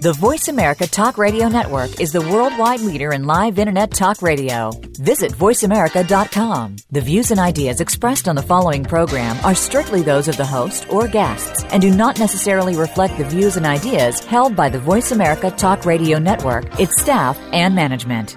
The Voice America Talk Radio Network is the worldwide leader in live Internet talk radio. Visit VoiceAmerica.com. The views and ideas expressed on the following program are strictly those of the host or guests and do not necessarily reflect the views and ideas held by the Voice America Talk Radio Network, its staff, and management.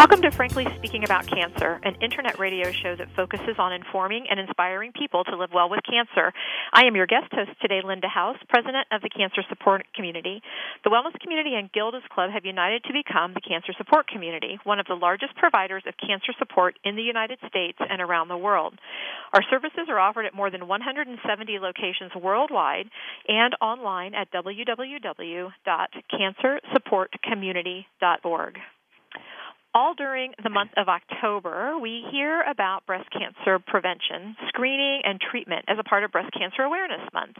Welcome to Frankly Speaking About Cancer, an internet radio show that focuses on informing and inspiring people to live well with cancer. I am your guest host today, Linda House, President of the Cancer Support Community. The Wellness Community and Gilda's Club have united to become the Cancer Support Community, one of the largest providers of cancer support in the United States and around the world. Our services are offered at more than 170 locations worldwide and online at www.cancersupportcommunity.org. All during the month of October, we hear about breast cancer prevention, screening, and treatment as a part of Breast Cancer Awareness Month.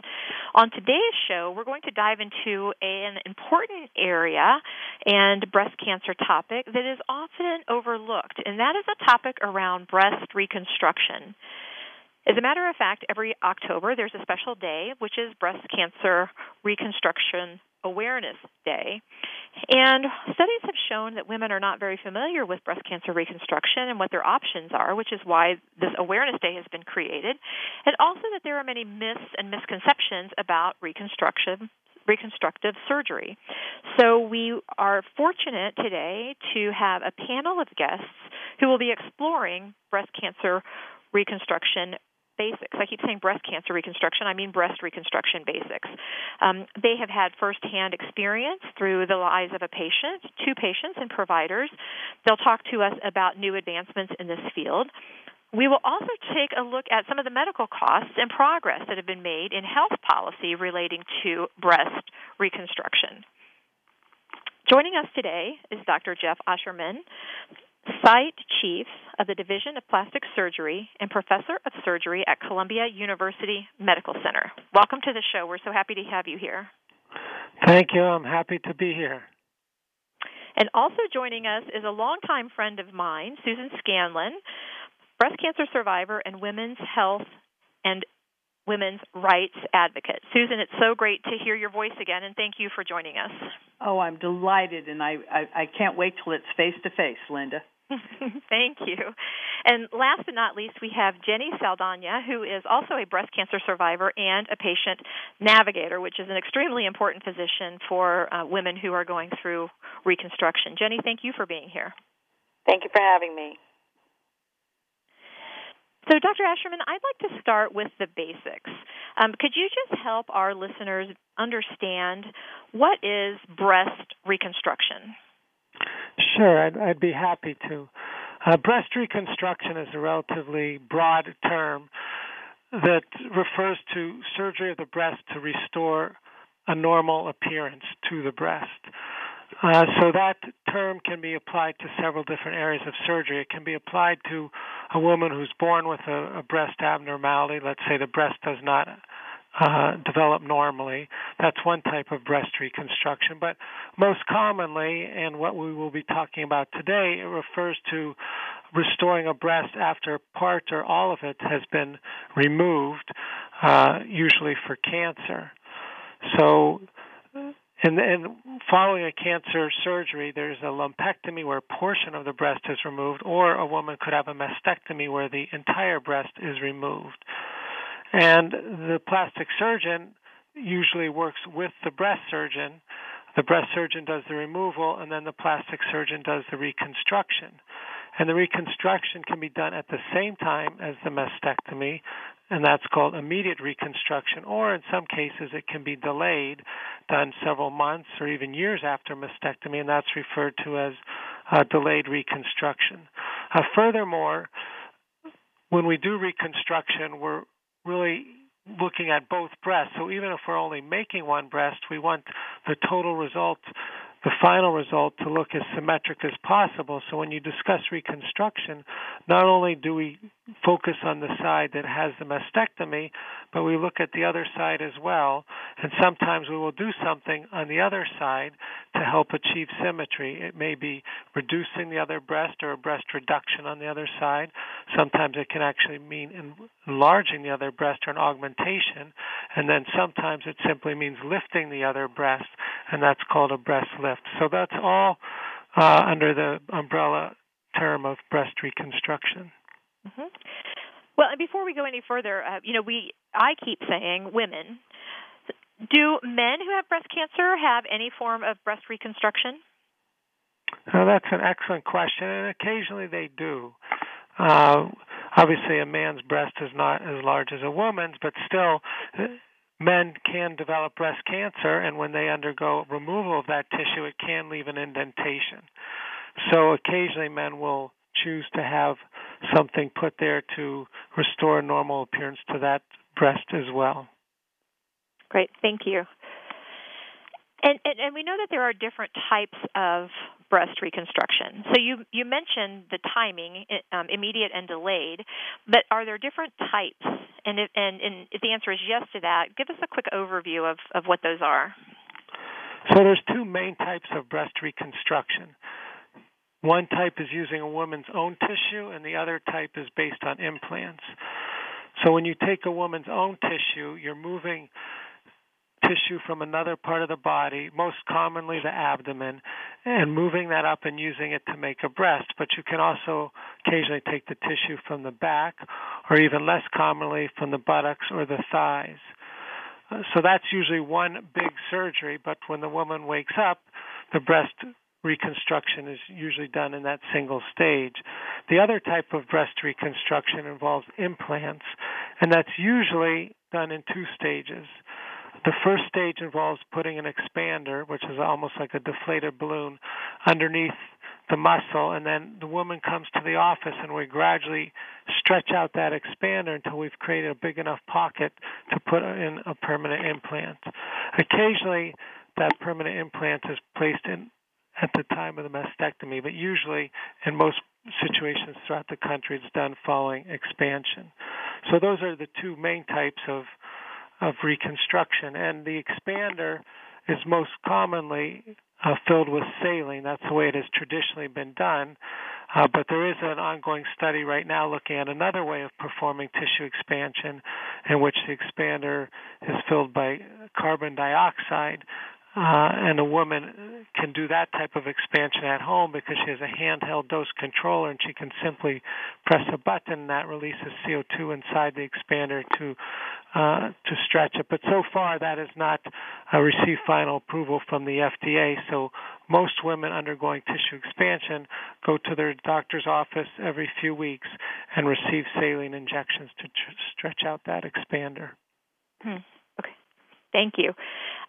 On today's show, we're going to dive into an important area and breast cancer topic that is often overlooked, and that is a topic around breast reconstruction. As a matter of fact, every October there's a special day, which is Breast Cancer Reconstruction Awareness Day. And studies have shown that women are not very familiar with breast cancer reconstruction and what their options are, which is why this Awareness Day has been created. And also that there are many myths and misconceptions about reconstruction reconstructive surgery. So we are fortunate today to have a panel of guests who will be exploring breast cancer reconstruction basics. I keep saying breast cancer reconstruction, I mean breast reconstruction basics. Um, they have had firsthand experience through the lives of a patient, two patients, and providers. They'll talk to us about new advancements in this field. We will also take a look at some of the medical costs and progress that have been made in health policy relating to breast reconstruction. Joining us today is Dr. Jeff Ascherman, Site Chief of the Division of Plastic Surgery and Professor of Surgery at Columbia University Medical Center. Welcome to the show. We're so happy to have you here. Thank you. I'm happy to be here. And also joining us is a longtime friend of mine, Susan Scanlon, breast cancer survivor and women's health and women's rights advocate. Susan, it's so great to hear your voice again, and thank you for joining us. Oh, I'm delighted, and I, I, I can't wait till it's face to face, Linda. Thank you. And last but not least, we have Jenny Saldana, who is also a breast cancer survivor and a patient navigator, which is an extremely important position for uh, women who are going through reconstruction. Jenny, thank you for being here. Thank you for having me. So, Dr. Ascherman, I'd like to start with the basics. Um, could you just help our listeners understand what is breast reconstruction? Sure, I'd, I'd be happy to. Uh, breast reconstruction is a relatively broad term that refers to surgery of the breast to restore a normal appearance to the breast. Uh, so that term can be applied to several different areas of surgery. It can be applied to a woman who's born with a, a breast abnormality. Let's say the breast does not uh, develop normally. That's one type of breast reconstruction. But most commonly, and what we will be talking about today, it refers to restoring a breast after part or all of it has been removed, uh, usually for cancer. So, and, and following a cancer surgery, there's a lumpectomy where a portion of the breast is removed, or a woman could have a mastectomy where the entire breast is removed. And the plastic surgeon usually works with the breast surgeon. The breast surgeon does the removal, and then the plastic surgeon does the reconstruction. And the reconstruction can be done at the same time as the mastectomy, and that's called immediate reconstruction, or in some cases it can be delayed, done several months or even years after mastectomy, and that's referred to as uh, delayed reconstruction. Uh, furthermore, when we do reconstruction, we're really looking at both breasts. So even if we're only making one breast, we want the total result the final result to look as symmetric as possible. So when you discuss reconstruction, not only do we focus on the side that has the mastectomy, but we look at the other side as well. And sometimes we will do something on the other side to help achieve symmetry. It may be reducing the other breast or a breast reduction on the other side. Sometimes it can actually mean enlarging the other breast or an augmentation. And then sometimes it simply means lifting the other breast, and that's called a breast lift. So that's all uh, under the umbrella term of breast reconstruction. Mm-hmm. Well, and before we go any further, uh, you know, we I keep saying women. Do men who have breast cancer have any form of breast reconstruction? Uh, that's an excellent question, and occasionally they do. Uh, obviously, a man's breast is not as large as a woman's, but still, uh, men can develop breast cancer, and when they undergo removal of that tissue, it can leave an indentation. So occasionally, men will choose to have something put there to restore normal appearance to that breast as well. Great, thank you. And, and, and we know that there are different types of breast reconstruction. So you you mentioned the timing, um, immediate and delayed, but are there different types? And if, and, and if the answer is yes to that, give us a quick overview of, of what those are. So there's two main types of breast reconstruction. One type is using a woman's own tissue, and the other type is based on implants. So when you take a woman's own tissue, you're moving tissue from another part of the body, most commonly the abdomen, and moving that up and using it to make a breast. But you can also occasionally take the tissue from the back, or even less commonly from the buttocks or the thighs. So that's usually one big surgery, but when the woman wakes up, the breast reconstruction is usually done in that single stage. The other type of breast reconstruction involves implants, and that's usually done in two stages. The first stage involves putting an expander, which is almost like a deflated balloon, underneath the muscle, and then the woman comes to the office and we gradually stretch out that expander until we've created a big enough pocket to put in a permanent implant. Occasionally, that permanent implant is placed in at the time of the mastectomy, but usually in most situations throughout the country it's done following expansion. So those are the two main types of of reconstruction and the expander is most commonly uh, filled with saline. That's the way it has traditionally been done. Uh, but there is an ongoing study right now looking at another way of performing tissue expansion in which the expander is filled by carbon dioxide, uh, and a woman can do that type of expansion at home because she has a handheld dose controller and she can simply press a button that releases CO2 inside the expander to uh, to stretch it. But so far that has not uh, received final approval from the FDA. So most women undergoing tissue expansion go to their doctor's office every few weeks and receive saline injections to tr- stretch out that expander. Hmm. Thank you.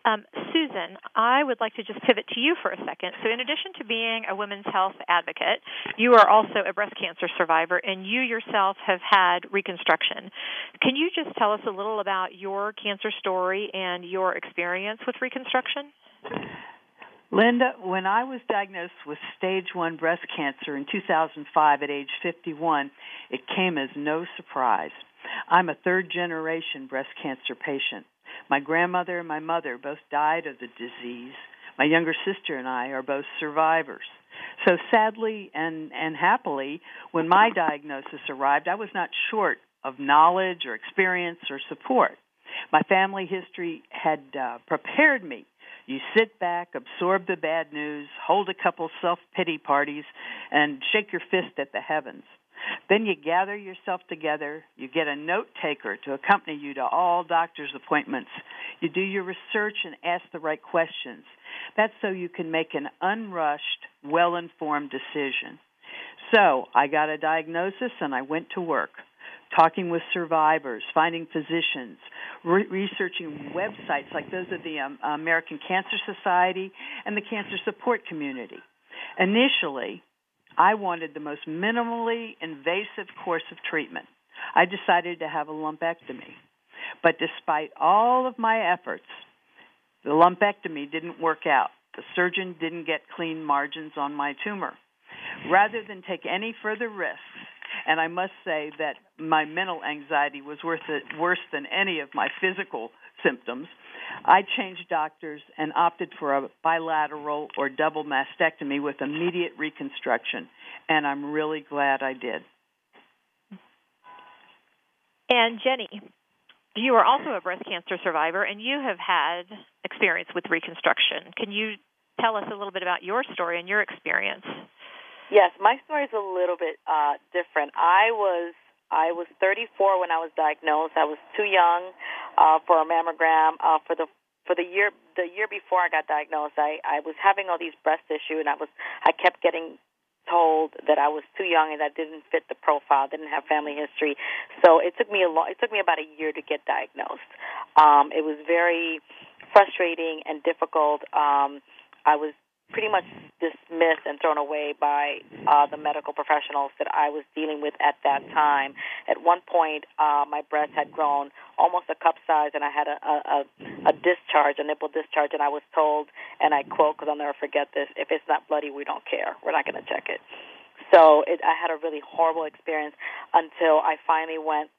Um, Susan, I would like to just pivot to you for a second. So, in addition to being a women's health advocate, you are also a breast cancer survivor, and you yourself have had reconstruction. Can you just tell us a little about your cancer story and your experience with reconstruction? Linda, when I was diagnosed with stage 1 breast cancer in 2005 at age 51, it came as no surprise. I'm a third generation breast cancer patient. My grandmother and my mother both died of the disease. My younger sister and I are both survivors. So sadly and, and happily, when my diagnosis arrived, I was not short of knowledge or experience or support. My family history had uh, prepared me. You sit back, absorb the bad news, hold a couple self pity parties, and shake your fist at the heavens. Then you gather yourself together, you get a note taker to accompany you to all doctor's appointments. You do your research and ask the right questions. That's so you can make an unrushed, well informed decision. So I got a diagnosis and I went to work. talking with survivors, finding physicians, re- researching websites like those of the um, American Cancer Society and the Cancer Support Community. Initially, I wanted the most minimally invasive course of treatment. I decided to have a lumpectomy. But despite all of my efforts, the lumpectomy didn't work out. The surgeon didn't get clean margins on my tumor. Rather than take any further risks, and I must say that my mental anxiety was worth it, worse than any of my physical symptoms. I changed doctors and opted for a bilateral or double mastectomy with immediate reconstruction, and I'm really glad I did. And Jenny, you are also a breast cancer survivor, and you have had experience with reconstruction. Can you tell us a little bit about your story and your experience? Yes, my story is a little bit uh, different. I was I was 34 when I was diagnosed. I was too young uh, for a mammogram. Uh, for the for the year the year before I got diagnosed, I I was having all these breast tissue, and I was I kept getting told that I was too young and that didn't fit the profile, didn't have family history. So it took me a long, it took me about a year to get diagnosed. Um, it was very frustrating and difficult. Um, I was pretty much dismissed and thrown away by uh, the medical professionals that I was dealing with at that time. At one point, uh, my breast had grown almost a cup size, and I had a, a, a discharge, a nipple discharge, and I was told, and I quote, because I'll never forget this: "If it's not bloody, we don't care. We're not going to check it." So it, I had a really horrible experience until I finally went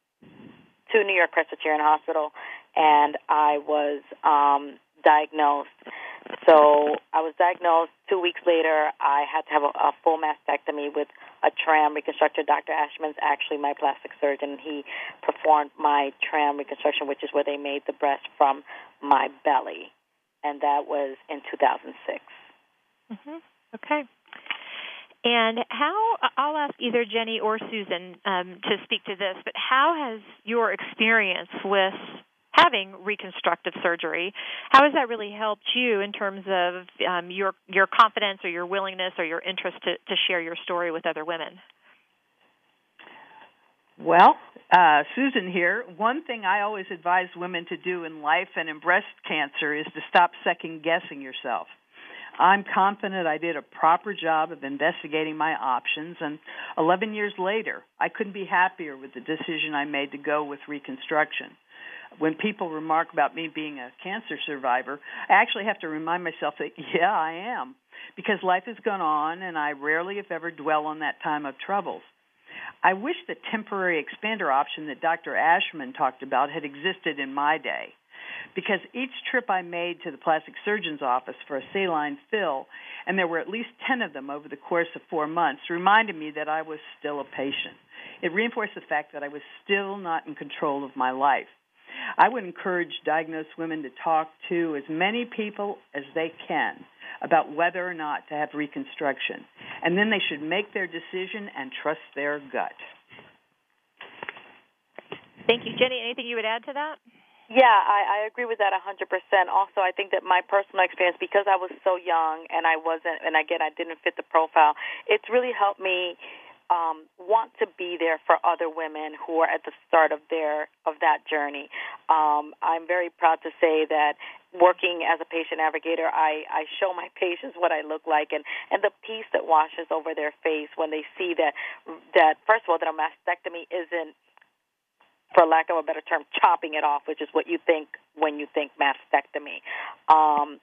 to New York Presbyterian Hospital, and I was um, diagnosed so I was diagnosed. Two weeks later, I had to have a, a full mastectomy with a tram reconstructor. Dr. Ashman's actually my plastic surgeon. He performed my tram reconstruction, which is where they made the breast from my belly, and that was in 2006. Mm-hmm. Okay. And how, I'll ask either Jenny or Susan um, to speak to this, but how has your experience with having reconstructive surgery. How has that really helped you in terms of um, your your confidence or your willingness or your interest to, to share your story with other women? Well, uh, Susan here. One thing I always advise women to do in life and in breast cancer is to stop second guessing yourself. I'm confident I did a proper job of investigating my options, and 11 years later, I couldn't be happier with the decision I made to go with reconstruction when people remark about me being a cancer survivor, I actually have to remind myself that, yeah, I am, because life has gone on and I rarely, if ever, dwell on that time of troubles. I wish the temporary expander option that Dr. Ashman talked about had existed in my day. Because each trip I made to the plastic surgeon's office for a saline fill, and there were at least 10 of them over the course of four months, reminded me that I was still a patient. It reinforced the fact that I was still not in control of my life. I would encourage diagnosed women to talk to as many people as they can about whether or not to have reconstruction. And then they should make their decision and trust their gut. Thank you. Jenny, anything you would add to that? Yeah, I, I agree with that a 100%. Also, I think that my personal experience, because I was so young and I wasn't, and again, I didn't fit the profile, it's really helped me um, want to be there for other women who are at the start of their of that journey. Um, I'm very proud to say that working as a patient navigator, I, I show my patients what I look like and, and the peace that washes over their face when they see that that first of all that a mastectomy isn't for lack of a better term, chopping it off, which is what you think when you think mastectomy. Um,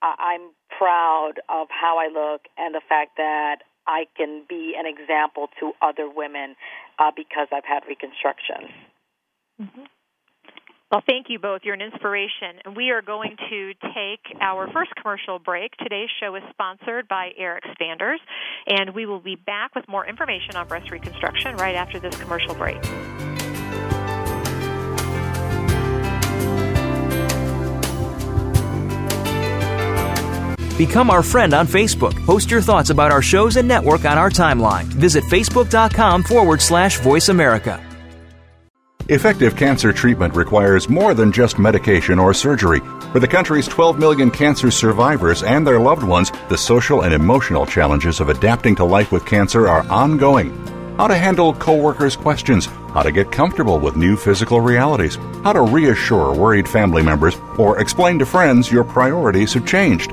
I'm proud of how I look and the fact that I can be an example to other women uh, because I've had reconstruction. Mm-hmm. Well, thank you both. You're an inspiration. And we are going to take our first commercial break. Today's show is sponsored by AirXpanders, and we will be back with more information on breast reconstruction right after this commercial break. Become our friend on Facebook. Post your thoughts about our shows and network on our timeline. Visit facebook.com forward slash voice America. Effective cancer treatment requires more than just medication or surgery. For the country's 12 million cancer survivors and their loved ones, the social and emotional challenges of adapting to life with cancer are ongoing. how to handle coworkers' questions, how to get comfortable with new physical realities, how to reassure worried family members, or explain to friends your priorities have changed.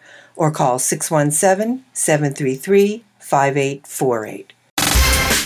or call 617 733 5848.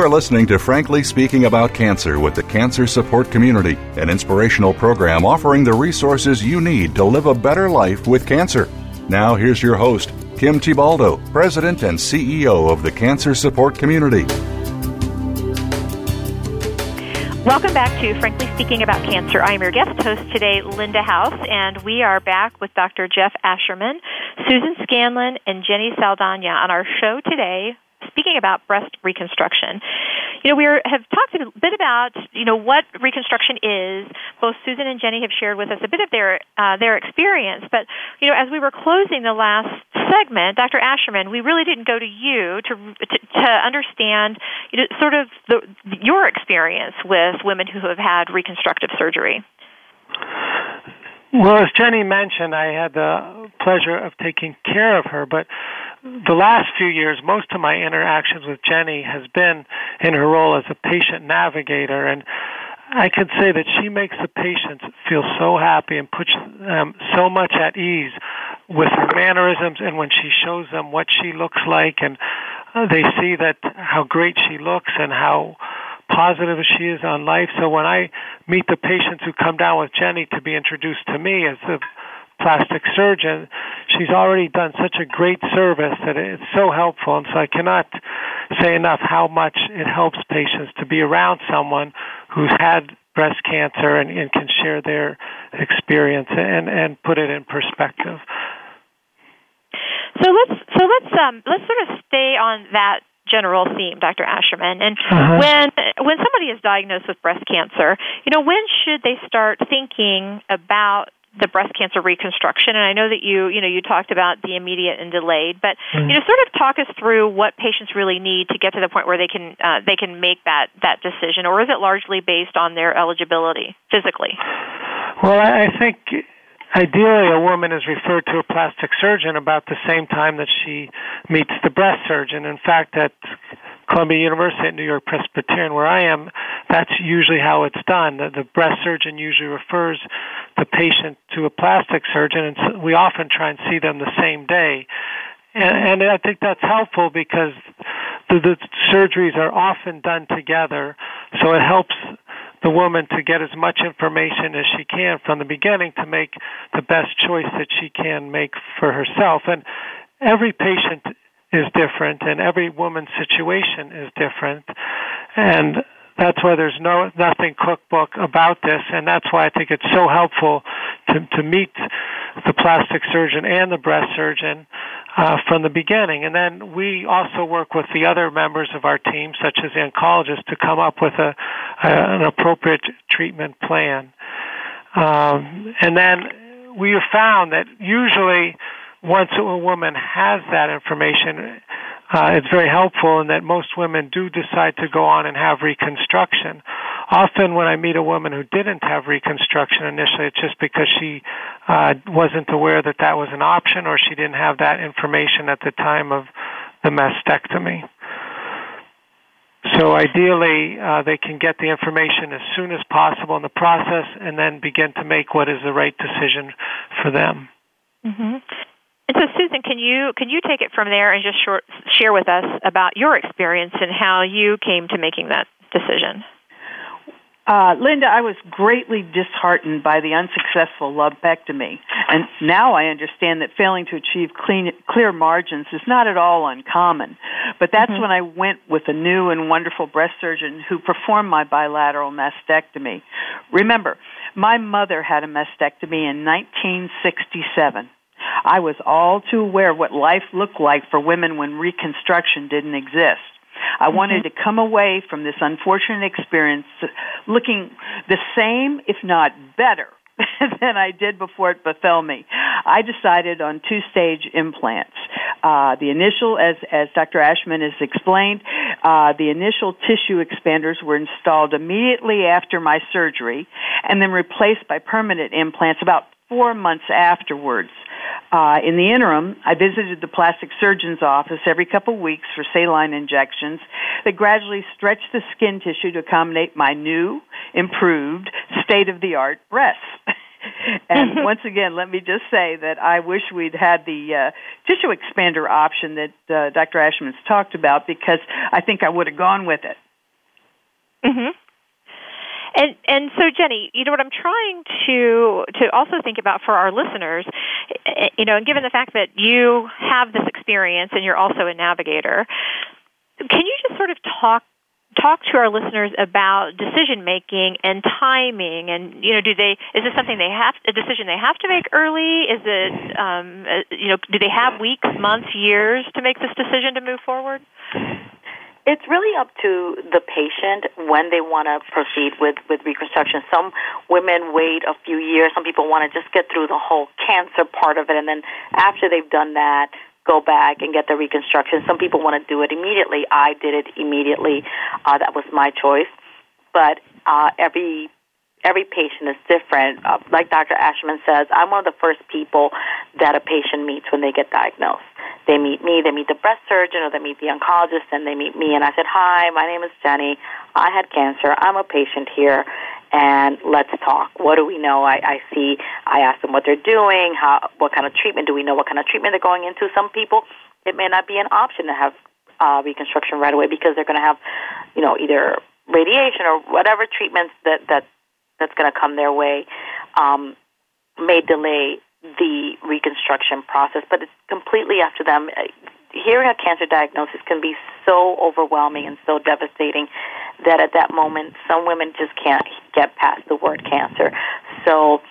You're listening to Frankly Speaking About Cancer with the Cancer Support Community, an inspirational program offering the resources you need to live a better life with cancer. Now, here's your host, Kim Thiboldeaux, President and CEO of the Cancer Support Community. Welcome back to Frankly Speaking About Cancer. I am your guest host today, Linda House, and we are back with Dr. Jeff Ascherman, Susan Scanlon, and Jenny Saldana on our show today speaking about breast reconstruction, you know, we are, have talked a bit about, you know, what reconstruction is. Both Susan and Jenny have shared with us a bit of their uh, their experience. But, you know, as we were closing the last segment, Dr. Ascherman, we really didn't go to you to to, to understand, you know, sort of the, your experience with women who have had reconstructive surgery. Well, as Jenny mentioned, I had the pleasure of taking care of her, but the last few years, most of my interactions with Jenny has been in her role as a patient navigator, and I can say that she makes the patients feel so happy and puts them so much at ease with her mannerisms and when she shows them what she looks like and uh, they see that how great she looks and how positive she is on life. So when I meet the patients who come down with Jenny to be introduced to me as the plastic surgeon, she's already done such a great service that it's so helpful. And so I cannot say enough how much it helps patients to be around someone who's had breast cancer and, and can share their experience and, and put it in perspective. So let's so let's um, let's sort of stay on that general theme, Dr. Ascherman. And uh-huh. when when somebody is diagnosed with breast cancer, you know, when should they start thinking about the breast cancer reconstruction and I know that you you know you talked about the immediate and delayed but mm-hmm. you know sort of talk us through what patients really need to get to the point where they can uh, they can make that that decision or is it largely based on their eligibility physically well I think ideally a woman is referred to a plastic surgeon about the same time that she meets the breast surgeon in fact at Columbia University at New York Presbyterian, where I am, that's usually how it's done. The, the breast surgeon usually refers the patient to a plastic surgeon, and we often try and see them the same day. And, and I think that's helpful because the, the surgeries are often done together, so it helps the woman to get as much information as she can from the beginning to make the best choice that she can make for herself. And every patient is different and every woman's situation is different. And that's why there's no nothing cookbook about this, and that's why I think it's so helpful to to meet the plastic surgeon and the breast surgeon uh, from the beginning. And then we also work with the other members of our team, such as the oncologist, to come up with a, a an appropriate treatment plan. Um, and then we have found that usually once a woman has that information, uh, it's very helpful in that most women do decide to go on and have reconstruction. Often, when I meet a woman who didn't have reconstruction initially, it's just because she uh, wasn't aware that that was an option or she didn't have that information at the time of the mastectomy. So ideally, uh, they can get the information as soon as possible in the process and then begin to make what is the right decision for them. Mm-hmm. And so, Susan, can you can you take it from there and just short, share with us about your experience and how you came to making that decision? Uh, Linda, I was greatly disheartened by the unsuccessful lumpectomy, and now I understand that failing to achieve clean, clear margins is not at all uncommon. But that's mm-hmm. when I went with a new and wonderful breast surgeon who performed my bilateral mastectomy. Remember, my mother had a mastectomy in 1967. I was all too aware of what life looked like for women when reconstruction didn't exist. I mm-hmm. wanted to come away from this unfortunate experience looking the same, if not better, than I did before it befell me. I decided on two stage implants. Uh, the initial, as, as Dr. Ashman has explained, uh, the initial tissue expanders were installed immediately after my surgery and then replaced by permanent implants about four months afterwards. Uh, in the interim, I visited the plastic surgeon's office every couple of weeks for saline injections that gradually stretched the skin tissue to accommodate my new, improved, state of the art breasts. and once again, let me just say that I wish we'd had the uh, tissue expander option that uh, Dr. Ashman's talked about because I think I would have gone with it. Mm-hmm. And and so Jenny, you know what I'm trying to to also think about for our listeners, you know, and given the fact that you have this experience and you're also a navigator, can you just sort of talk talk to our listeners about decision making and timing? And you know do they is this something they have a decision they have to make early? Is it um, uh, you know do they have weeks months years to make this decision to move forward it's really up to the patient when they want to proceed with, with reconstruction. Some women wait a few years. Some people want to just get through the whole cancer part of it, and then after they've done that, go back and get the reconstruction. Some people want to do it immediately. I did it immediately. Uh, that was my choice. But uh, every every patient is different. Uh, like Dr. Ashman says, I'm one of the first people that a patient meets when they get diagnosed. They meet me, they meet the breast surgeon, or they meet the oncologist, and they meet me. And I said, Hi, my name is Jenny. I had cancer. I'm a patient here, and let's talk. What do we know? I, I see. I ask them what they're doing. How? What kind of treatment do we know? What kind of treatment they're going into? Some people, it may not be an option to have uh, reconstruction right away because they're going to have, you know, either radiation or whatever treatments that that that's going to come their way um, may delay the reconstruction process, but it's completely up to them. Hearing a cancer diagnosis can be so overwhelming and so devastating that at that moment, some women just can't get past the word cancer. So,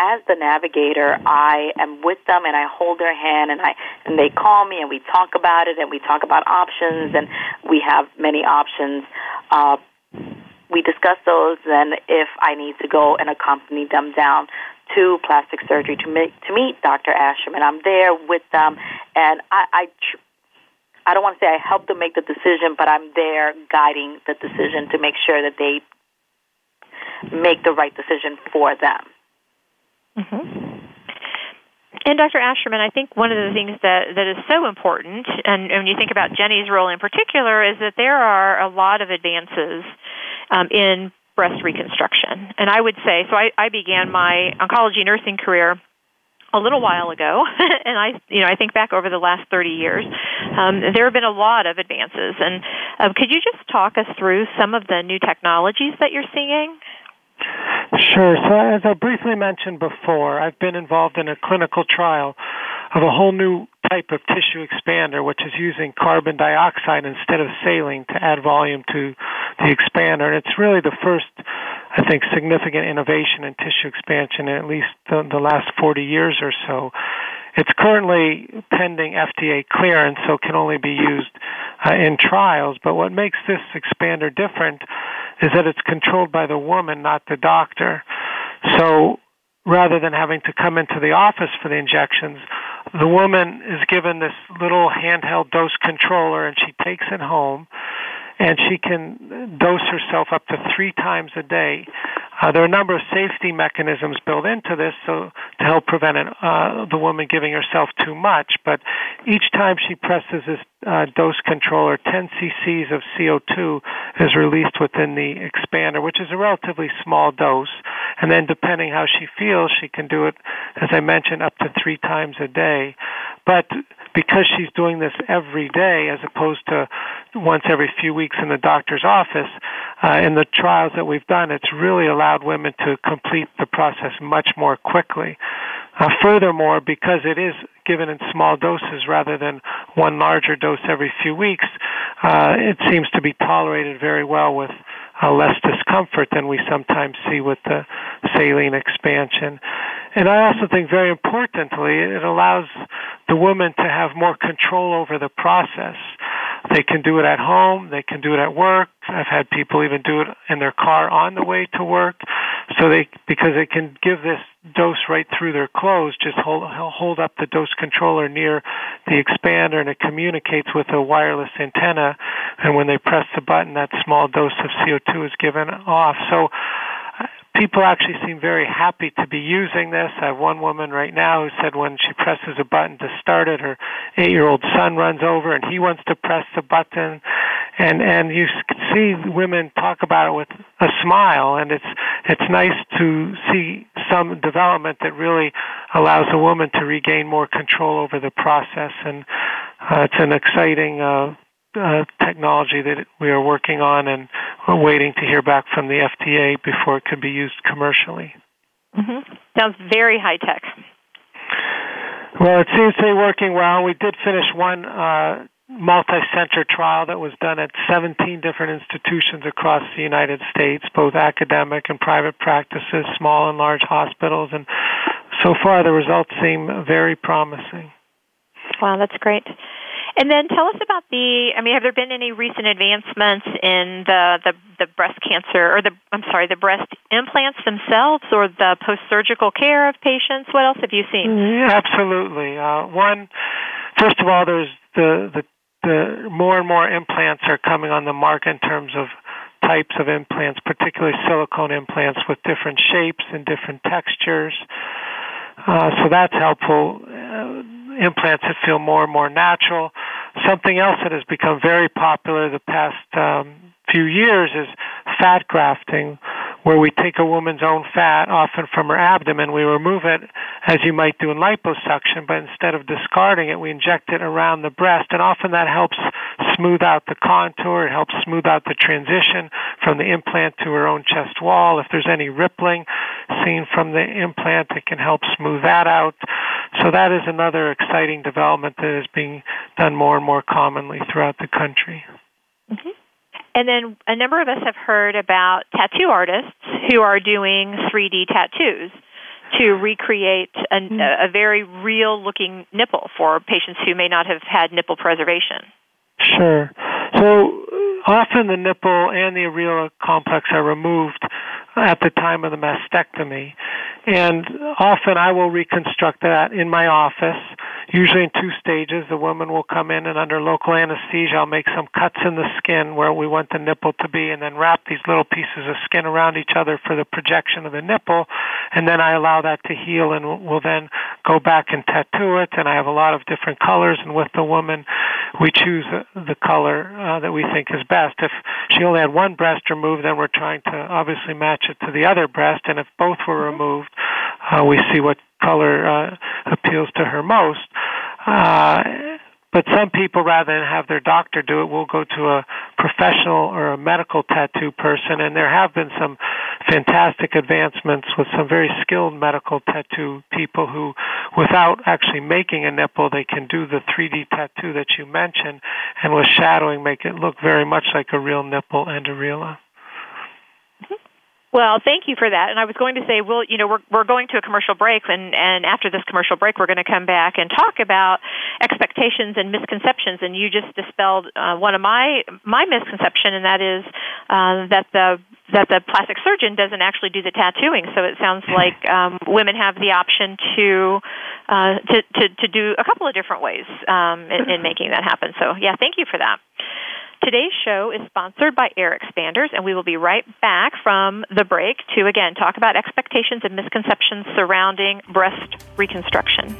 as the navigator, I am with them and I hold their hand and I and they call me and we talk about it and we talk about options and we have many options. Uh, we discuss those, and if I need to go and accompany them down to plastic surgery to meet to meet Dr. Ashman, I'm there with them, and I. I I don't want to say I help them make the decision, but I'm there guiding the decision to make sure that they make the right decision for them. Mm-hmm. And Dr. Ascherman, I think one of the things that, that is so important, and when you think about Jenny's role in particular, is that there are a lot of advances um, in breast reconstruction. And I would say, so I, I began my oncology nursing career a little while ago, and I, you know, I think back over the last 30 years. Um, there have been a lot of advances, and um, could you just talk us through some of the new technologies that you're seeing? Sure. So, as I briefly mentioned before, I've been involved in a clinical trial of a whole new type of tissue expander, which is using carbon dioxide instead of saline to add volume to the expander. And it's really the first, I think, significant innovation in tissue expansion in at least the, the last 40 years or so. It's currently pending FDA clearance, so can only be used uh, in trials. But what makes this expander different is that it's controlled by the woman, not the doctor. So rather than having to come into the office for the injections, the woman is given this little handheld dose controller and she takes it home and she can dose herself up to three times a day. Uh, there are a number of safety mechanisms built into this so to help prevent it, uh, the woman giving herself too much. But each time she presses this uh, dose controller, 10 cc's of CO2 is released within the expander, which is a relatively small dose. And then, depending how she feels, she can do it, as I mentioned, up to three times a day. But because she's doing this every day as opposed to once every few weeks in the doctor's office, uh, in the trials that we've done, it's really allowed women to complete the process much more quickly. Uh, furthermore, because it is given in small doses rather than one larger dose every few weeks, uh, it seems to be tolerated very well with uh, less discomfort than we sometimes see with the saline expansion. And I also think very importantly, it allows the woman to have more control over the process. They can do it at home, they can do it at work. I've had people even do it in their car on the way to work. So they because they can give this dose right through their clothes, just hold hold up the dose controller near the expander and it communicates with a wireless antenna and when they press the button that small dose of CO2 is given off. So people actually seem very happy to be using this. I have one woman right now who said when she presses a button to start it, her eight-year-old son runs over and he wants to press the button, and and you see women talk about it with a smile, and it's it's nice to see some development that really allows a woman to regain more control over the process, and uh, it's an exciting. Uh, uh, technology that we are working on, and we're waiting to hear back from the FDA before it could be used commercially. Mm-hmm. Sounds very high tech. Well, it seems to be working well. We did finish one uh, multi-center trial that was done at 17 different institutions across the United States, both academic and private practices, small and large hospitals, and so far the results seem very promising. Wow, that's great. And then tell us about the. I mean, have there been any recent advancements in the the, the breast cancer or the I'm sorry, the breast implants themselves or the post surgical care of patients? What else have you seen? Yeah, absolutely. Uh, one, first of all, there's the the the more and more implants are coming on the market in terms of types of implants, particularly silicone implants with different shapes and different textures. Uh, so that's helpful. Implants that feel more and more natural. Something else that has become very popular the past um, few years is fat grafting, where we take a woman's own fat, often from her abdomen, we remove it as you might do in liposuction, but instead of discarding it, we inject it around the breast, and often that helps smooth out the contour, it helps smooth out the transition from the implant to her own chest wall. If there's any rippling seen from the implant, it can help smooth that out. So that is another exciting development that is being done more and more commonly throughout the country. Mm-hmm. And then a number of us have heard about tattoo artists who are doing 3D tattoos to recreate a, mm-hmm. a very real looking nipple for patients who may not have had nipple preservation. Sure. So often the nipple and the areola complex are removed at the time of the mastectomy. And often I will reconstruct that in my office, usually in two stages. The woman will come in and under local anesthesia, I'll make some cuts in the skin where we want the nipple to be and then wrap these little pieces of skin around each other for the projection of the nipple. And then I allow that to heal and we'll then go back and tattoo it. And I have a lot of different colors. And with the woman, we choose the color uh, that we think is best. If she only had one breast removed, then we're trying to obviously match it to the other breast. And if both were mm-hmm. removed, uh, we see what color uh, appeals to her most. Uh, but some people, rather than have their doctor do it, will go to a professional or a medical tattoo person. And there have been some fantastic advancements with some very skilled medical tattoo people who, without actually making a nipple, they can do the 3D tattoo that you mentioned, and with shadowing, make it look very much like a real nipple and a areola. Well, thank you for that. And I was going to say, well, you know, we're we're going to a commercial break, and and after this commercial break, we're going to come back and talk about expectations and misconceptions. And you just dispelled uh, one of my my misconception, and that is uh, that the that the plastic surgeon doesn't actually do the tattooing. So it sounds like um, women have the option to, uh, to to to do a couple of different ways um, in, in making that happen. So yeah, thank you for that. Today's show is sponsored by AirXpanders, and we will be right back from the break to again talk about expectations and misconceptions surrounding breast reconstruction.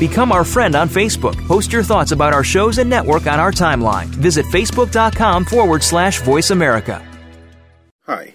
Become our friend on Facebook. Post your thoughts about our shows and network on our timeline. Visit facebook.com forward slash voice America. Hi,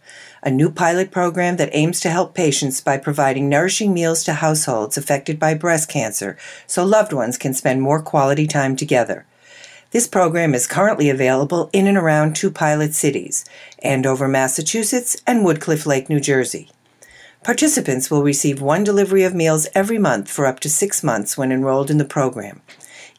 a new pilot program that aims to help patients by providing nourishing meals to households affected by breast cancer so loved ones can spend more quality time together. This program is currently available in and around two pilot cities, Andover, Massachusetts, and Woodcliff Lake, New Jersey. Participants will receive one delivery of meals every month for up to six months when enrolled in the program.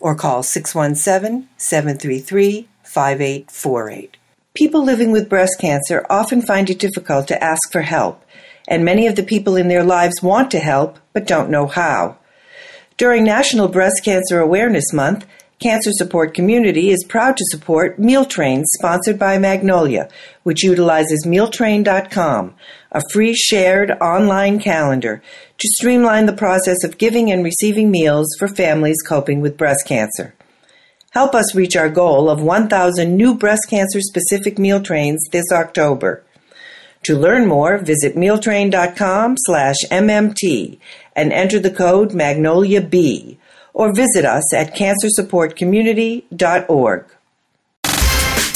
or call 617 733 5848. People living with breast cancer often find it difficult to ask for help, and many of the people in their lives want to help but don't know how. During National Breast Cancer Awareness Month, Cancer Support Community is proud to support Meal Train sponsored by Magnolia, which utilizes mealtrain.com, a free shared online calendar to streamline the process of giving and receiving meals for families coping with breast cancer. Help us reach our goal of 1,000 new breast cancer specific meal trains this October. To learn more, visit mealtrain.com slash MMT and enter the code MagnoliaB or visit us at cancersupportcommunity.org.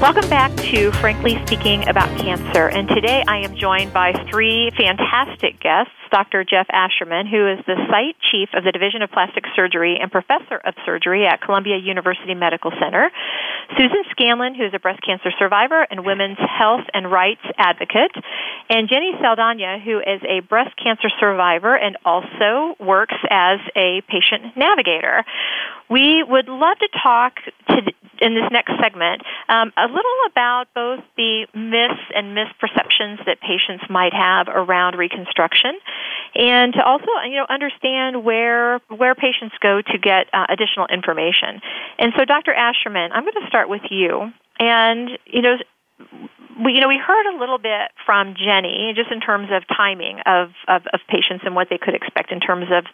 Welcome back to Frankly Speaking About Cancer. And today I am joined by three fantastic guests. Dr. Jeff Ascherman, who is the site chief of the Division of Plastic Surgery and professor of surgery at Columbia University Medical Center, Susan Scanlon, who is a breast cancer survivor and women's health and rights advocate, and Jenny Saldana, who is a breast cancer survivor and also works as a patient navigator. We would love to talk to, in this next segment um, a little about both the myths and misperceptions that patients might have around reconstruction and to also you know understand where where patients go to get uh, additional information. And so, Dr. Ascherman, I'm going to start with you, and you know. We, you know, we heard a little bit from Jenny just in terms of timing of, of, of patients and what they could expect in terms of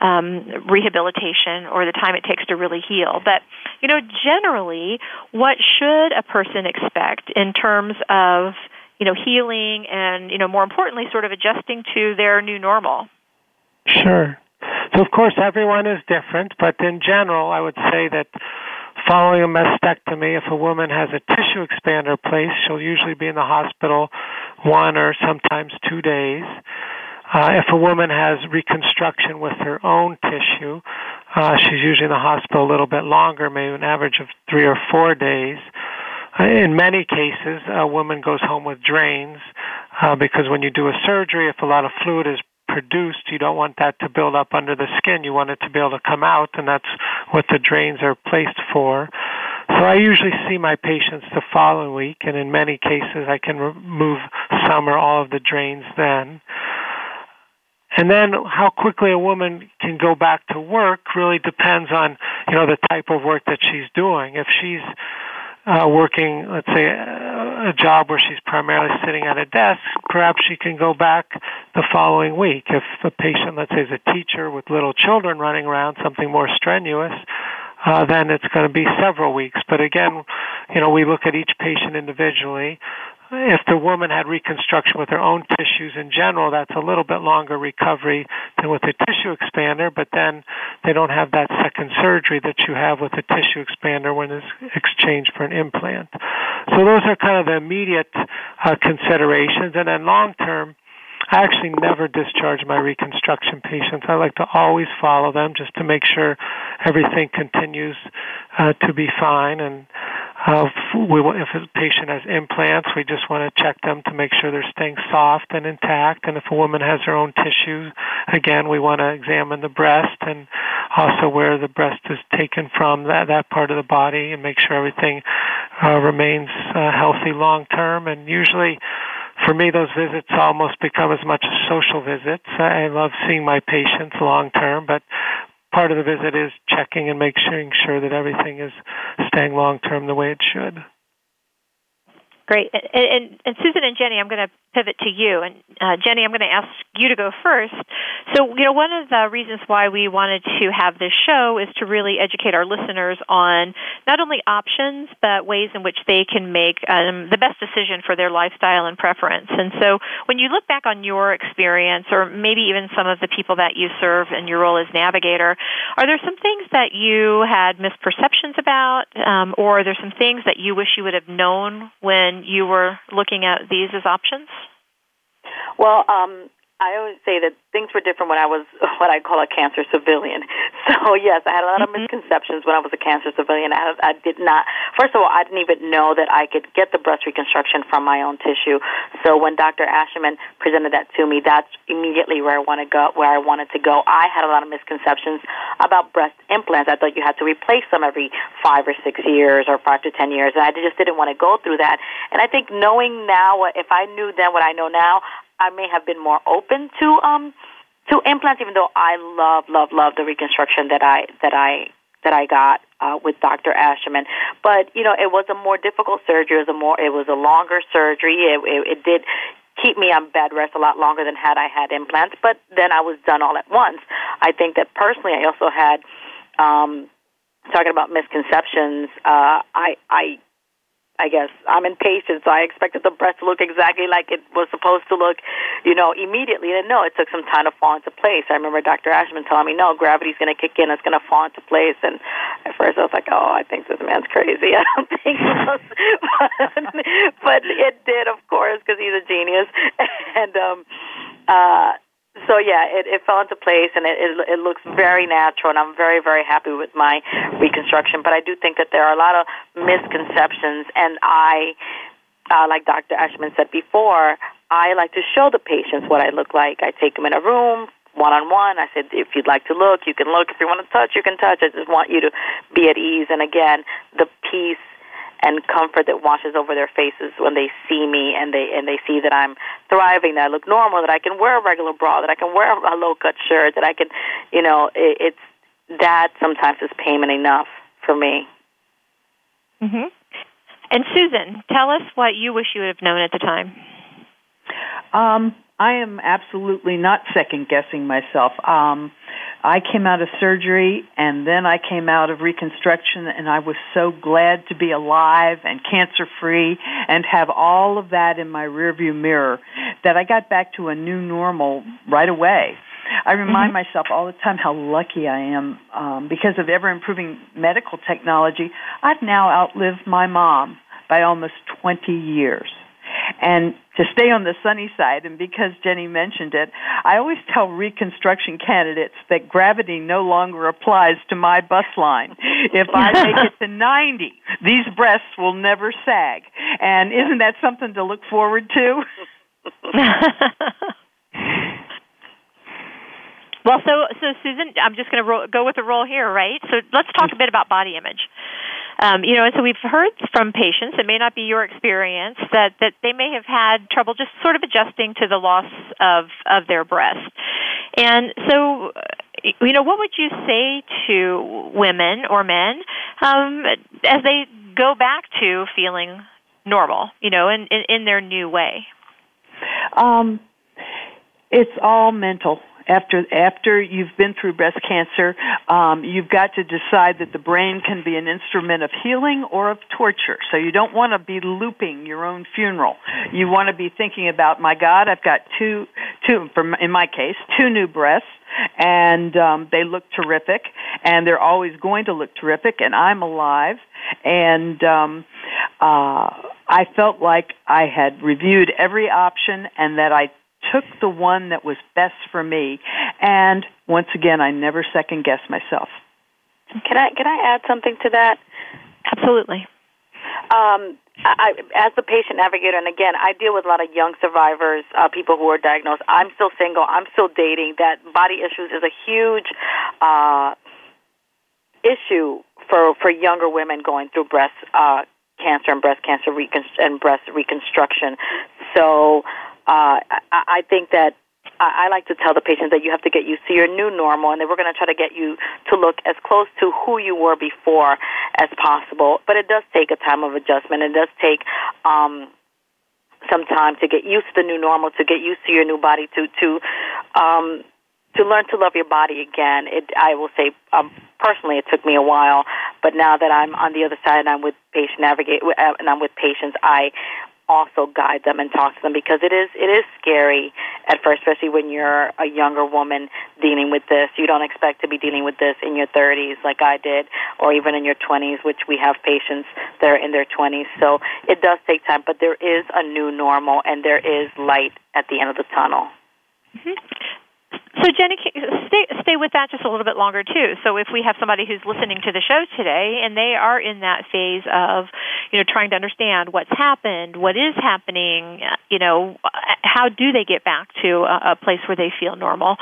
um, rehabilitation or the time it takes to really heal. But, you know, generally, what should a person expect in terms of, you know, healing and, you know, more importantly, sort of adjusting to their new normal? Sure. So, of course, everyone is different, but in general, I would say that Following a mastectomy, if a woman has a tissue expander placed, she'll usually be in the hospital one or sometimes two days. Uh, if a woman has reconstruction with her own tissue, uh, she's usually in the hospital a little bit longer, maybe an average of three or four days. Uh, in many cases, a woman goes home with drains uh, because when you do a surgery, if a lot of fluid is produced, you don't want that to build up under the skin. You want it to be able to come out, and that's what the drains are placed for. So I usually see my patients the following week, and in many cases, I can remove some or all of the drains then. And then how quickly a woman can go back to work really depends on, you know, the type of work that she's doing. If she's uh, working, let's say, a, a job where she's primarily sitting at a desk, perhaps she can go back the following week. If the patient, let's say, is a teacher with little children running around, something more strenuous, uh, then it's going to be several weeks. But again, you know, we look at each patient individually if the woman had reconstruction with her own tissues in general, that's a little bit longer recovery than with a tissue expander, but then they don't have that second surgery that you have with a tissue expander when it's exchanged for an implant. So those are kind of the immediate uh, considerations. And then long term, I actually never discharge my reconstruction patients. I like to always follow them just to make sure everything continues uh, to be fine. And we, if a patient has implants, we just want to check them to make sure they're staying soft and intact. And if a woman has her own tissue, again, we want to examine the breast and also where the breast is taken from that that part of the body and make sure everything uh, remains uh, healthy long term. And usually for me, those visits almost become as much as social visits. I love seeing my patients long term, but part of the visit is checking and making sure that everything is staying long term the way it should. Great. And, and, and, Susan and Jenny, I'm going to pivot to you. And uh, Jenny, I'm going to ask you to go first. So, you know, one of the reasons why we wanted to have this show is to really educate our listeners on not only options, but ways in which they can make um, the best decision for their lifestyle and preference. And so, when you look back on your experience, or maybe even some of the people that you serve in your role as navigator, are there some things that you had misperceptions about, um, or are there some things that you wish you would have known when you were looking at these as options? Well, um, I always say that things were different when I was what I call a cancer civilian. So yes, I had a lot of mm-hmm. misconceptions when I was a cancer civilian. I, I did not. First of all, I didn't even know that I could get the breast reconstruction from my own tissue. So when Dr. Ascherman presented that to me, that's immediately where I want to go. Where I wanted to go. I had a lot of misconceptions about breast implants. I thought you had to replace them every five or six years or five to ten years, and I just didn't want to go through that. And I think knowing now, if I knew then what I know now, I may have been more open to um to implants, even though I love love love the reconstruction that I that I that I got uh, with Dr. Ascherman. But you know, it was a more difficult surgery. It was a more it was a longer surgery. It, it, it did keep me on bed rest a lot longer than had I had implants. But then I was done all at once. I think that personally, I also had. Um, talking about misconceptions, uh, I I I guess I'm impatient, so I expected the breast to look exactly like it was supposed to look, you know, immediately. And no, it took some time to fall into place. I remember Dr. Ascherman telling me, "No, gravity's going to kick in; it's going to fall into place." And at first, I was like, "Oh, I think this man's crazy. I don't think so." but it did, of course, because he's a genius. And um, uh, so yeah, it, it fell into place, and it, it it looks very natural, and I'm very very happy with my reconstruction. But I do think that there are a lot of misconceptions, and I, uh, like Dr. Ascherman said before, I like to show the patients what I look like. I take them in a room, one on one. I said, if you'd like to look, you can look. If you want to touch, you can touch. I just want you to be at ease. And again, the peace and comfort that washes over their faces when they see me and they and they see that I'm thriving, that I look normal, that I can wear a regular bra, that I can wear a low cut shirt, that I can, you know, it, it's that sometimes is payment enough for me. Mhm. And Susan, tell us what you wish you would have known at the time. Um, I am absolutely not second guessing myself. Um, I came out of surgery and then I came out of reconstruction and I was so glad to be alive and cancer free and have all of that in my rearview mirror that I got back to a new normal right away. I remind mm-hmm. myself all the time how lucky I am um, because of ever improving medical technology. I've now outlived my mom by almost 20 years. And to stay on the sunny side, and because Jenny mentioned it, I always tell reconstruction candidates that gravity no longer applies to my bust line. If I make it to 90, these breasts will never sag. And isn't that something to look forward to? Well, so so Susan, I'm just going to go with the role here, right? So let's talk a bit about body image. Um, you know, and so we've heard from patients, it may not be your experience, that, that they may have had trouble just sort of adjusting to the loss of, of their breast. And so, you know, what would you say to women or men um, as they go back to feeling normal, you know, in, in, in their new way? Um, it's all mental after after you've been through breast cancer, um, you've got to decide that the brain can be an instrument of healing or of torture. So you don't want to be looping your own funeral. You want to be thinking about, my God, I've got two, two, in my case, two new breasts and um, they look terrific, and they're always going to look terrific, and I'm alive, and um, uh, I felt like I had reviewed every option, and that I took the one that was best for me. And once again, I never second guess myself. Can I can I add something to that? Absolutely. Um, I, as the patient navigator, and again, I deal with a lot of young survivors, uh, people who are diagnosed. I'm still single. I'm still dating. That body issues is a huge uh, issue for for younger women going through breast uh, cancer and breast cancer recon- and breast reconstruction. So uh, I, I think that I, like to tell the patients that you have to get used to your new normal, and that we're going to try to get you to look as close to who you were before as possible. But it does take a time of adjustment. It does take um, some time to get used to the new normal, to get used to your new body, to to um, to learn to love your body again. It, I will say, um, personally, it took me a while, but now that I'm on the other side and I'm with patient navigate uh, and I'm with patients, I also guide them and talk to them because it is it is scary at first, especially when you're a younger woman dealing with this. You don't expect to be dealing with this in your 30s like I did, or even in your 20s, which we have patients that are in their 20s. So it does take time, but there is a new normal and there is light at the end of the tunnel. Mm-hmm. So Jenny, stay stay with that just a little bit longer too. So if we have somebody who's listening to the show today and they are in that phase of, you know, trying to understand what's happened, what is happening, you know, how do they get back to a, a place where they feel normal?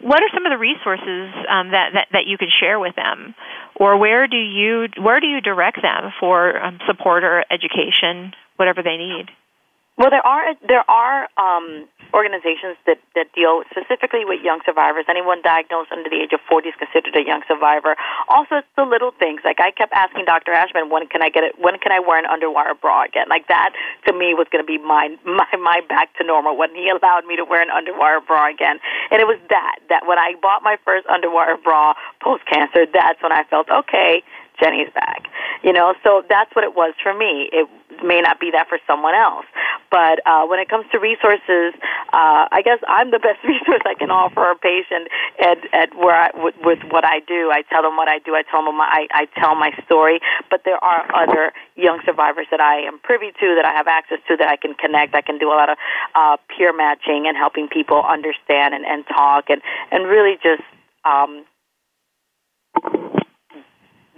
What are some of the resources um, that, that that you can share with them, or where do you where do you direct them for um, support or education, whatever they need? Well, there are there are um, organizations that, that deal specifically with young survivors. Anyone diagnosed under the age of 40 is considered a young survivor. Also, it's the little things. Like I kept asking Dr. Ascherman, when can I get it? When can I wear an underwire bra again? Like that to me was going to be my my my back to normal when he allowed me to wear an underwire bra again. And it was that that when I bought my first underwire bra post cancer, that's when I felt okay. Jenny's back. You know, so that's what it was for me. It may not be that for someone else. But uh, when it comes to resources, uh, I guess I'm the best resource I can offer a patient at, at where I, with, with what I do. I tell them what I do. I tell them my, I, I tell my story. But there are other young survivors that I am privy to, that I have access to, that I can connect. I can do a lot of uh, peer matching and helping people understand and, and talk and, and really just um,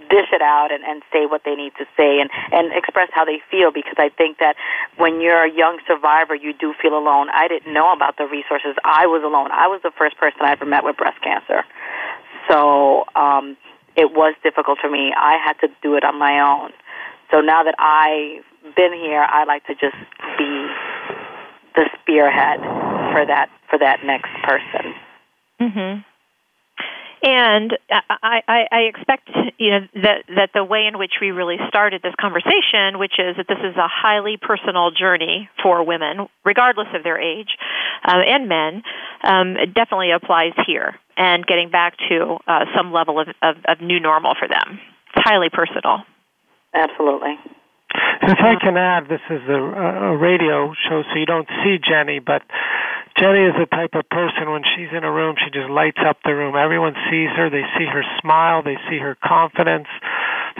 dish it out and, and say what they need to say and, and express how they feel because I think that when you're a young survivor, you do feel alone. I didn't know about the resources. I was alone. I was the first person I ever met with breast cancer. So um, it was difficult for me. I had to do it on my own. So now that I've been here, I like to just be the spearhead for that for that next person. Mhm. And I, I, I expect you know that that the way in which we really started this conversation, which is that this is a highly personal journey for women, regardless of their age, uh, and men, um, definitely applies here. And getting back to uh, some level of, of, of new normal for them. It's highly personal. Absolutely. If I can add, this is a, a radio show, so you don't see Jenny, but Jenny is the type of person when she's in a room, she just lights up the room. Everyone sees her, they see her smile, they see her confidence,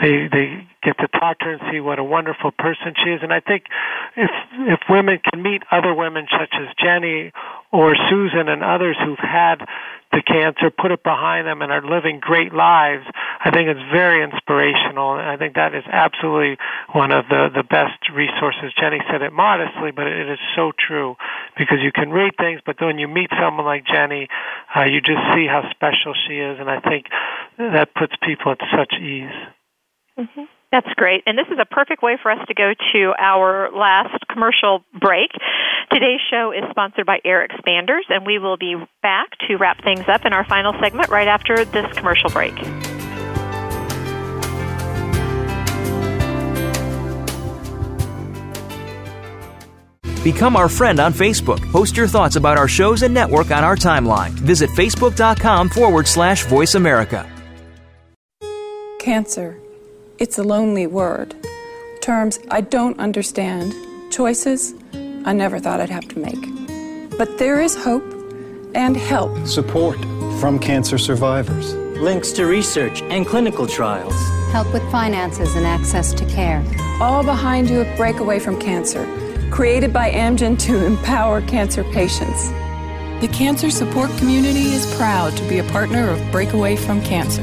they they get to talk to her and see what a wonderful person she is. And I think if if women can meet other women such as Jenny or Susan and others who've had the cancer, put it behind them, and are living great lives, I think it's very inspirational. And I think that is absolutely one of the, the best resources. Jenny said it modestly, but it is so true because you can read things, but when you meet someone like Jenny, uh, you just see how special she is, and I think that puts people at such ease. Mm-hmm. That's great. And this is a perfect way for us to go to our last commercial break. Today's show is sponsored by AirXpanders, and we will be back to wrap things up in our final segment right after this commercial break. Become our friend on Facebook. Post your thoughts about our shows and network on our timeline. Visit facebook.com forward slash voice America. Cancer it's a lonely word. Terms I don't understand. Choices I never thought I'd have to make. But there is hope and help. Support from cancer survivors. Links to research and clinical trials. Help with finances and access to care. All behind you at Breakaway from Cancer, created by Amgen to empower cancer patients. The cancer support community is proud to be a partner of Breakaway from Cancer.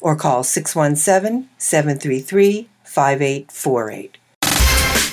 or call 617 733 5848.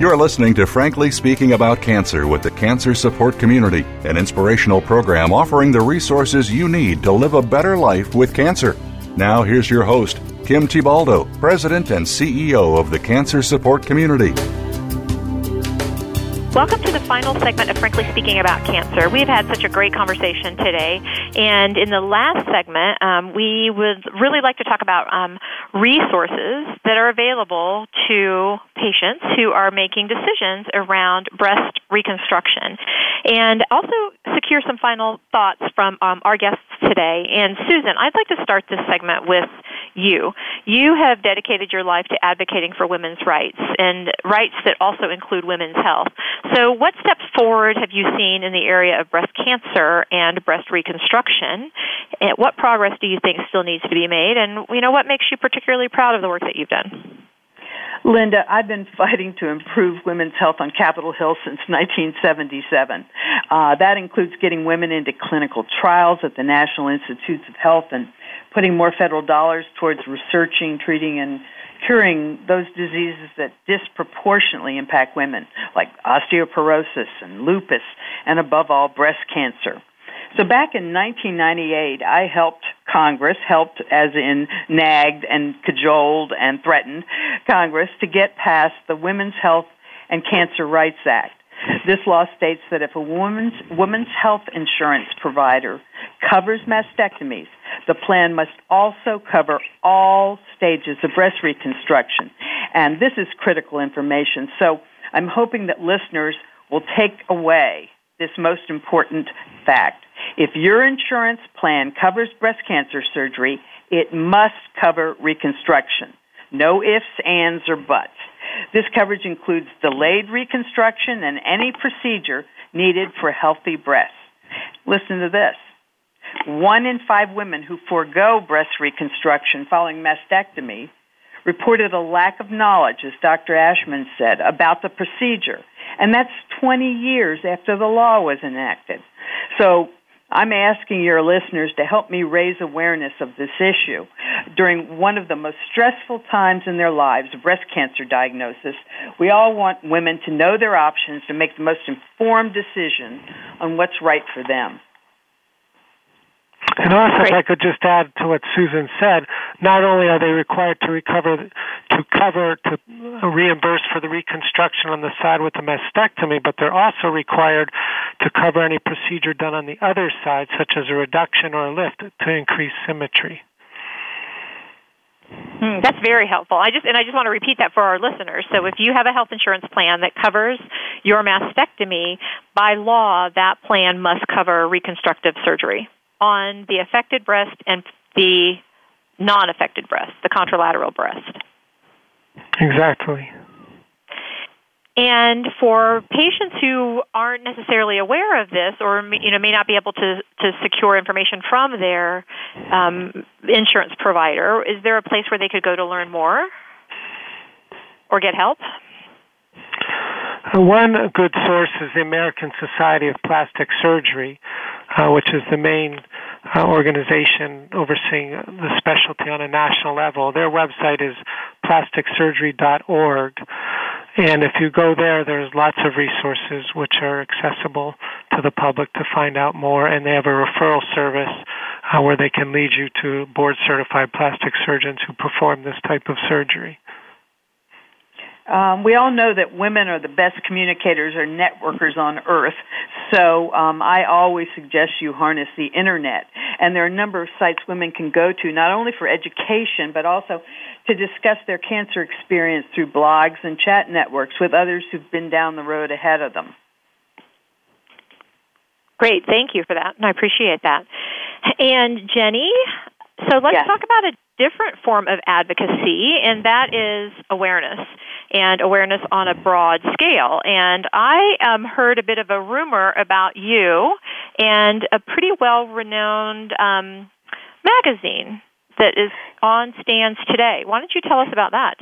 You're listening to Frankly Speaking About Cancer with the Cancer Support Community, an inspirational program offering the resources you need to live a better life with cancer. Now, here's your host, Kim Thiboldeaux, President and CEO of the Cancer Support Community. Welcome to the final segment of Frankly Speaking About Cancer. We've had such a great conversation today, and in the last segment, um, we would really like to talk about um, resources that are available to patients who are making decisions around breast reconstruction, and also secure some final thoughts from um, our guests today. And Susan, I'd like to start this segment with you. You have dedicated your life to advocating for women's rights and rights that also include women's health. So, what steps forward have you seen in the area of breast cancer and breast reconstruction? And what progress do you think still needs to be made? And you know, what makes you particularly proud of the work that you've done? Linda, I've been fighting to improve women's health on Capitol Hill since 1977. Uh, that includes getting women into clinical trials at the National Institutes of Health and putting more federal dollars towards researching, treating, and curing those diseases that disproportionately impact women, like osteoporosis and lupus, and above all, breast cancer. So back in 1998, I helped Congress, helped as in nagged and cajoled and threatened Congress to get past the Women's Health and Cancer Rights Act. This law states that if a woman's, woman's health insurance provider covers mastectomies, the plan must also cover all stages of breast reconstruction. And this is critical information. So I'm hoping that listeners will take away this most important fact. If your insurance plan covers breast cancer surgery, it must cover reconstruction. No ifs, ands, or buts. This coverage includes delayed reconstruction and any procedure needed for healthy breasts. Listen to this. One in five women who forego breast reconstruction following mastectomy reported a lack of knowledge, as Dr. Ascherman said, about the procedure. And that's 20 years after the law was enacted. So I'm asking your listeners to help me raise awareness of this issue. During one of the most stressful times in their lives, breast cancer diagnosis, we all want women to know their options to make the most informed decision on what's right for them. And also, if I could just add to what Susan said, not only are they required to recover, to cover, to reimburse for the reconstruction on the side with the mastectomy, but they're also required to cover any procedure done on the other side, such as a reduction or a lift, to increase symmetry. Hmm, that's very helpful. I just and I just want to repeat that for our listeners. So if you have a health insurance plan that covers your mastectomy, by law that plan must cover reconstructive surgery on the affected breast and the non-affected breast, the contralateral breast. Exactly. And for patients who aren't necessarily aware of this, or you know, may not be able to to secure information from their um, insurance provider, is there a place where they could go to learn more or get help? One good source is the American Society of Plastic Surgery, uh, which is the main uh, organization overseeing the specialty on a national level. Their website is plasticsurgery.org. And if you go there, there's lots of resources which are accessible to the public to find out more. And they have a referral service uh, where they can lead you to board certified plastic surgeons who perform this type of surgery. Um, we all know that women are the best communicators or networkers on earth. So um, I always suggest you harness the internet. And there are a number of sites women can go to, not only for education, but also to discuss their cancer experience through blogs and chat networks with others who've been down the road ahead of them. Great, thank you for that, and I appreciate that. And Jenny, so let's yes. talk about a different form of advocacy, and that is awareness and awareness on a broad scale. And I um, heard a bit of a rumor about you and a pretty well renowned um, magazine that is on stands today. Why don't you tell us about that?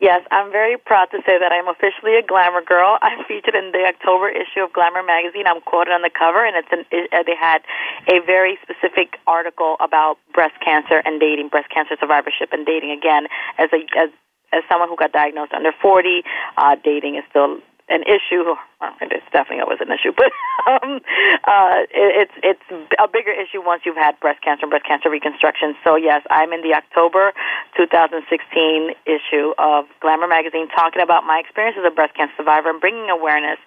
Yes, I'm very proud to say that I'm officially a glamour girl. I'm featured in the October issue of Glamour magazine. I'm quoted on the cover, and it's an, it, uh, they had a very specific article about breast cancer and dating, breast cancer survivorship and dating. Again, as a as as someone who got diagnosed under 40, uh, dating is still an issue. Well, it's definitely always an issue, but um, uh, it, it's it's a bigger issue once you've had breast cancer and breast cancer reconstruction. So yes, I'm in the October 2016 issue of Glamour magazine, talking about my experience as a breast cancer survivor and bringing awareness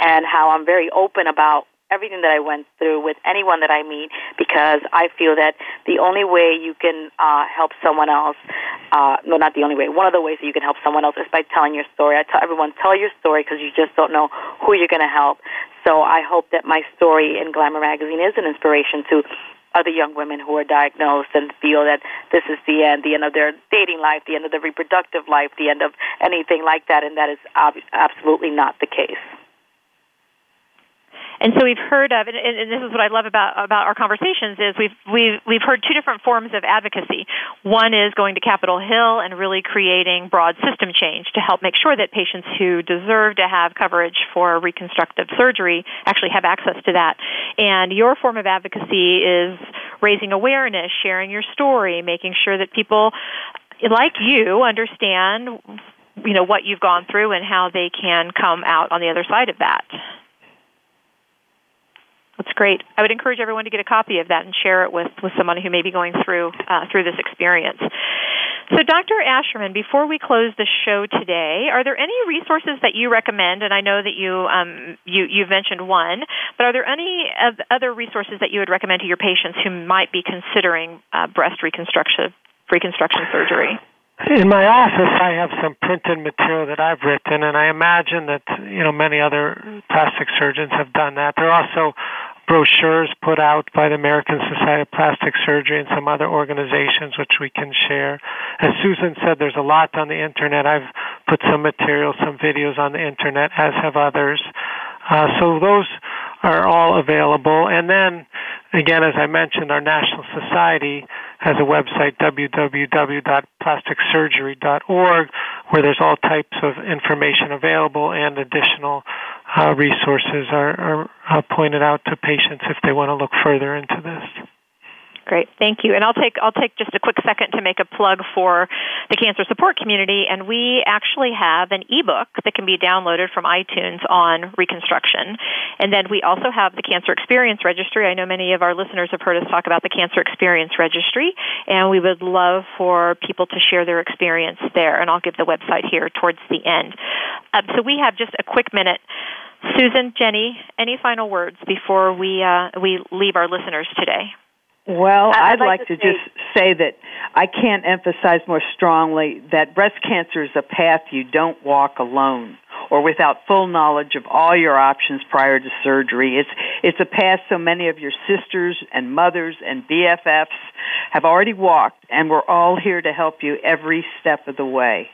and how I'm very open about everything that I went through with anyone that I meet because I feel that the only way you can uh, help someone else, uh, no, not the only way, one of the ways that you can help someone else is by telling your story. I tell everyone, tell your story because you just don't know who you're going to help. So I hope that my story in Glamour Magazine is an inspiration to other young women who are diagnosed and feel that this is the end, the end of their dating life, the end of their reproductive life, the end of anything like that, and that is ob- absolutely not the case. And so we've heard of, and, and this is what I love about about our conversations is we've we've we've heard two different forms of advocacy. One is going to Capitol Hill and really creating broad system change to help make sure that patients who deserve to have coverage for reconstructive surgery actually have access to that. And your form of advocacy is raising awareness, sharing your story, making sure that people like you understand you know what you've gone through and how they can come out on the other side of that. That's great. I would encourage everyone to get a copy of that and share it with, with someone who may be going through uh, through this experience. So, Dr. Ascherman, before we close the show today, are there any resources that you recommend? And I know that you um, you you've mentioned one, but are there any other resources that you would recommend to your patients who might be considering uh, breast reconstruction reconstruction surgery? In my office, I have some printed material that I've written, and I imagine that you know many other plastic surgeons have done that. There are also brochures put out by the American Society of Plastic Surgery and some other organizations which we can share. As Susan said, there's a lot on the internet. I've put some material, some videos on the internet, as have others. Uh, so those are all available. And then, again, as I mentioned, our National Society has a website, www.plasticsurgery.org, where there's all types of information available and additional uh, resources are, are uh, pointed out to patients if they want to look further into this. Great, thank you. And I'll take I'll take just a quick second to make a plug for the cancer support community. And we actually have an ebook that can be downloaded from iTunes on reconstruction. And then we also have the Cancer Experience Registry. I know many of our listeners have heard us talk about the Cancer Experience Registry, and we would love for people to share their experience there. And I'll give the website here towards the end. Uh, so we have just a quick minute. Susan, Jenny, any final words before we uh, we leave our listeners today? Well, I'd, I'd like, like, to, to just say that I can't emphasize more strongly that breast cancer is a path you don't walk alone or without full knowledge of all your options prior to surgery. It's it's a path so many of your sisters and mothers and BFFs have already walked and we're all here to help you every step of the way.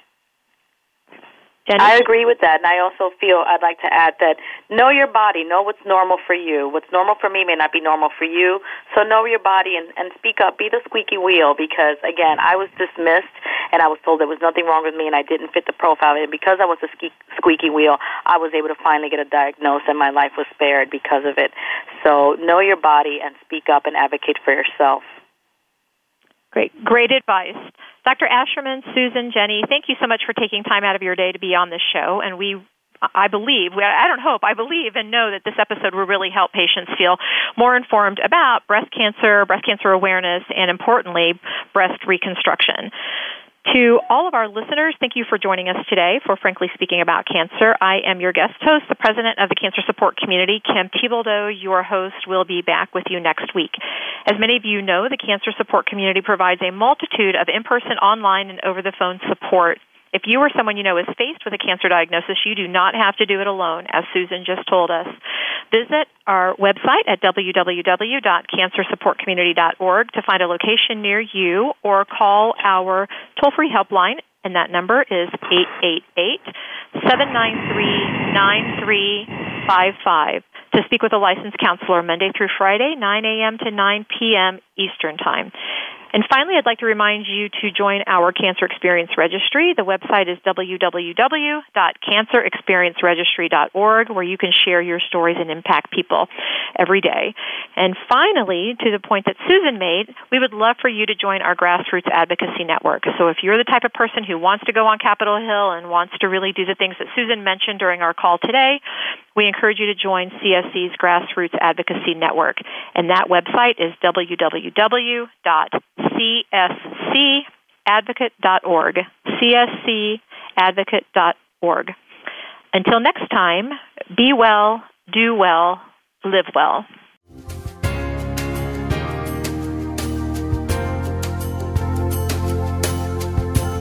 Jenny? I agree with that, and I also feel I'd like to add that know your body, know what's normal for you. What's normal for me may not be normal for you, so know your body and, and speak up. Be the squeaky wheel because, again, I was dismissed and I was told there was nothing wrong with me and I didn't fit the profile. And because I was a squeaky wheel, I was able to finally get a diagnosis and my life was spared because of it. So know your body and speak up and advocate for yourself. Great, great advice. Dr. Ascherman, Susan, Jenny, thank you so much for taking time out of your day to be on this show. And we I believe, I don't hope, I believe and know that this episode will really help patients feel more informed about breast cancer, breast cancer awareness, and importantly, breast reconstruction. To all of our listeners, thank you for joining us today for Frankly Speaking About Cancer. I am your guest host, the president of the Cancer Support Community, Kim Thiboldeaux. Your host will be back with you next week. As many of you know, the Cancer Support Community provides a multitude of in person, online, and over the phone support if you or someone you know is faced with a cancer diagnosis, you do not have to do it alone, as Susan just told us. Visit our website at www.cancersupportcommunity.org to find a location near you or call our toll free helpline, and that number is 888 793 9355 to speak with a licensed counselor Monday through Friday, 9 a.m. to 9 p.m. Eastern Time. And finally, I'd like to remind you to join our Cancer Experience Registry. The website is www.cancerexperienceregistry.org, where you can share your stories and impact people every day. And finally, to the point that Susan made, we would love for you to join our grassroots advocacy network. So if you're the type of person who wants to go on Capitol Hill and wants to really do the things that Susan mentioned during our call today, we encourage you to join CSC's Grassroots Advocacy Network. And that website is www cscadvocate.org. cscadvocate.org. Until next time, be well, do well, live well.